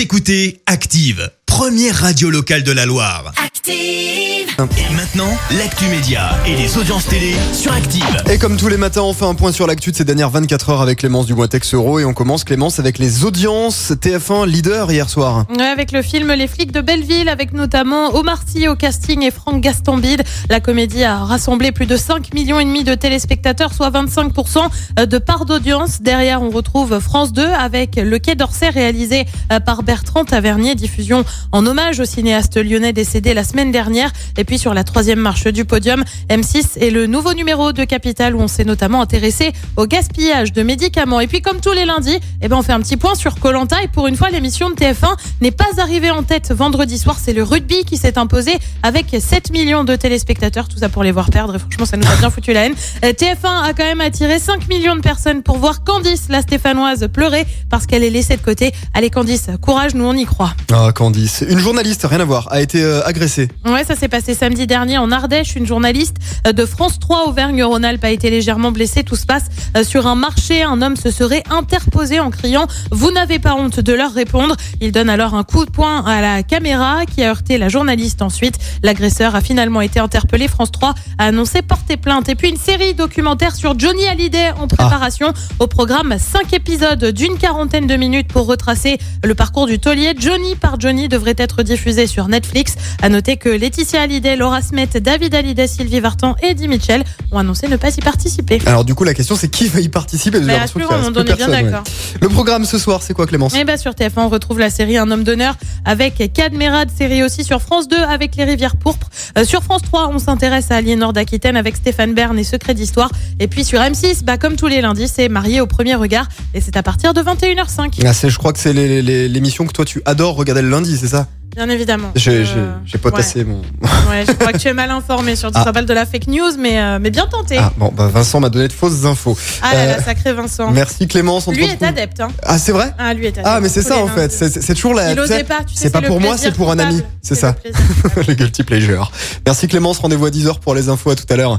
Écoutez Active, première radio locale de la Loire. Active. Et maintenant, l'actu média et les audiences télé sur Active. Et comme tous les matins, on fait un point sur l'actu de ces dernières 24 heures avec Clémence du Tex Euro et on commence Clémence avec les audiences TF1 leader hier soir. Ouais, avec le film Les flics de Belleville, avec notamment Omar Sy au casting et Franck Gastambide. La comédie a rassemblé plus de 5 millions et demi de téléspectateurs, soit 25% de part d'audience. Derrière, on retrouve France 2 avec Le Quai d'Orsay réalisé par Bertrand Tavernier, diffusion en hommage au cinéaste lyonnais décédé la semaine dernière. Et puis sur la troisième marche du podium, M6 est le nouveau numéro de Capital où on s'est notamment intéressé au gaspillage de médicaments. Et puis comme tous les lundis, eh ben on fait un petit point sur Colanta et pour une fois l'émission de TF1 n'est pas arrivée en tête vendredi soir. C'est le rugby qui s'est imposé avec 7 millions de téléspectateurs. Tout ça pour les voir perdre. Et franchement, ça nous a bien foutu la haine. Euh, TF1 a quand même attiré 5 millions de personnes pour voir Candice, la Stéphanoise, pleurer parce qu'elle est laissée de côté. Allez Candice, courage, nous on y croit. Ah Candice, une journaliste, rien à voir, a été euh, agressée. Ouais, ça s'est passé samedi dernier en Ardèche. Une journaliste euh, de France 3 Auvergne-Rhône-Alpes a été légèrement blessée. Tout se passe euh, sur un marché. Un homme se serait interposé en criant « Vous n'avez pas honte de leur répondre ». Il donne alors un coup de poing à la caméra qui a heurté la journaliste ensuite. L'agresseur a finalement été interpellé. France 3 a annoncé porter plainte. Et puis une série documentaire sur Johnny Hallyday en préparation. Au programme, 5 épisodes d'une quarantaine de minutes pour retracer le parcours du taulier. Johnny par Johnny devrait être diffusé sur Netflix. À noter que Laetitia Hallyday, Laura Smet, David Hallyday, Sylvie Vartan et Eddie Mitchell ont annoncé ne pas y participer. Alors du coup la question c'est qui va y participer? Bah, plus, on est bien ouais. d'accord. Le programme ce soir c'est quoi Clémence? Et bah sur TF1, on retrouve la série Un homme d'honneur avec Cad Merad, série aussi sur France 2 avec Les Rivières Pourpres. Euh, sur France 3, on s'intéresse à Aliénor d'Aquitaine avec Stéphane Bern et Secret d'Histoire. Et puis sur M6, bah, comme tous les lundis, c'est Marié au premier regard et c'est à partir de 21h05. Ah, Je crois que c'est l'émission que toi tu adores regarder le lundi, c'est Bien évidemment. J'ai Euh, j'ai- potassé mon... Ouais, je crois que tu es mal informé sur Ah. ça s'appelle de la fake news, mais, euh, mais bien tenté. Ah bon, bah Vincent m'a donné de fausses infos. Ah là là, Euh, sacré Vincent. Merci Clémence, on Lui est adepte. Hein. Ah c'est vrai? Ah, lui est adepte. Ah mais c'est ça en fait, c'est toujours la... Il osait pas, tu sais, C'est pas pour moi, c'est pour un ami, c'est ça. le guilty pleasure. Merci Clémence, rendez-vous à 10h pour les infos à tout à l'heure.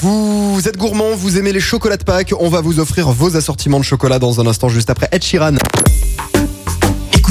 Vous êtes gourmand, vous aimez les chocolats de Pâques, on va vous offrir vos assortiments de chocolat dans un instant juste après Ed Sheeran.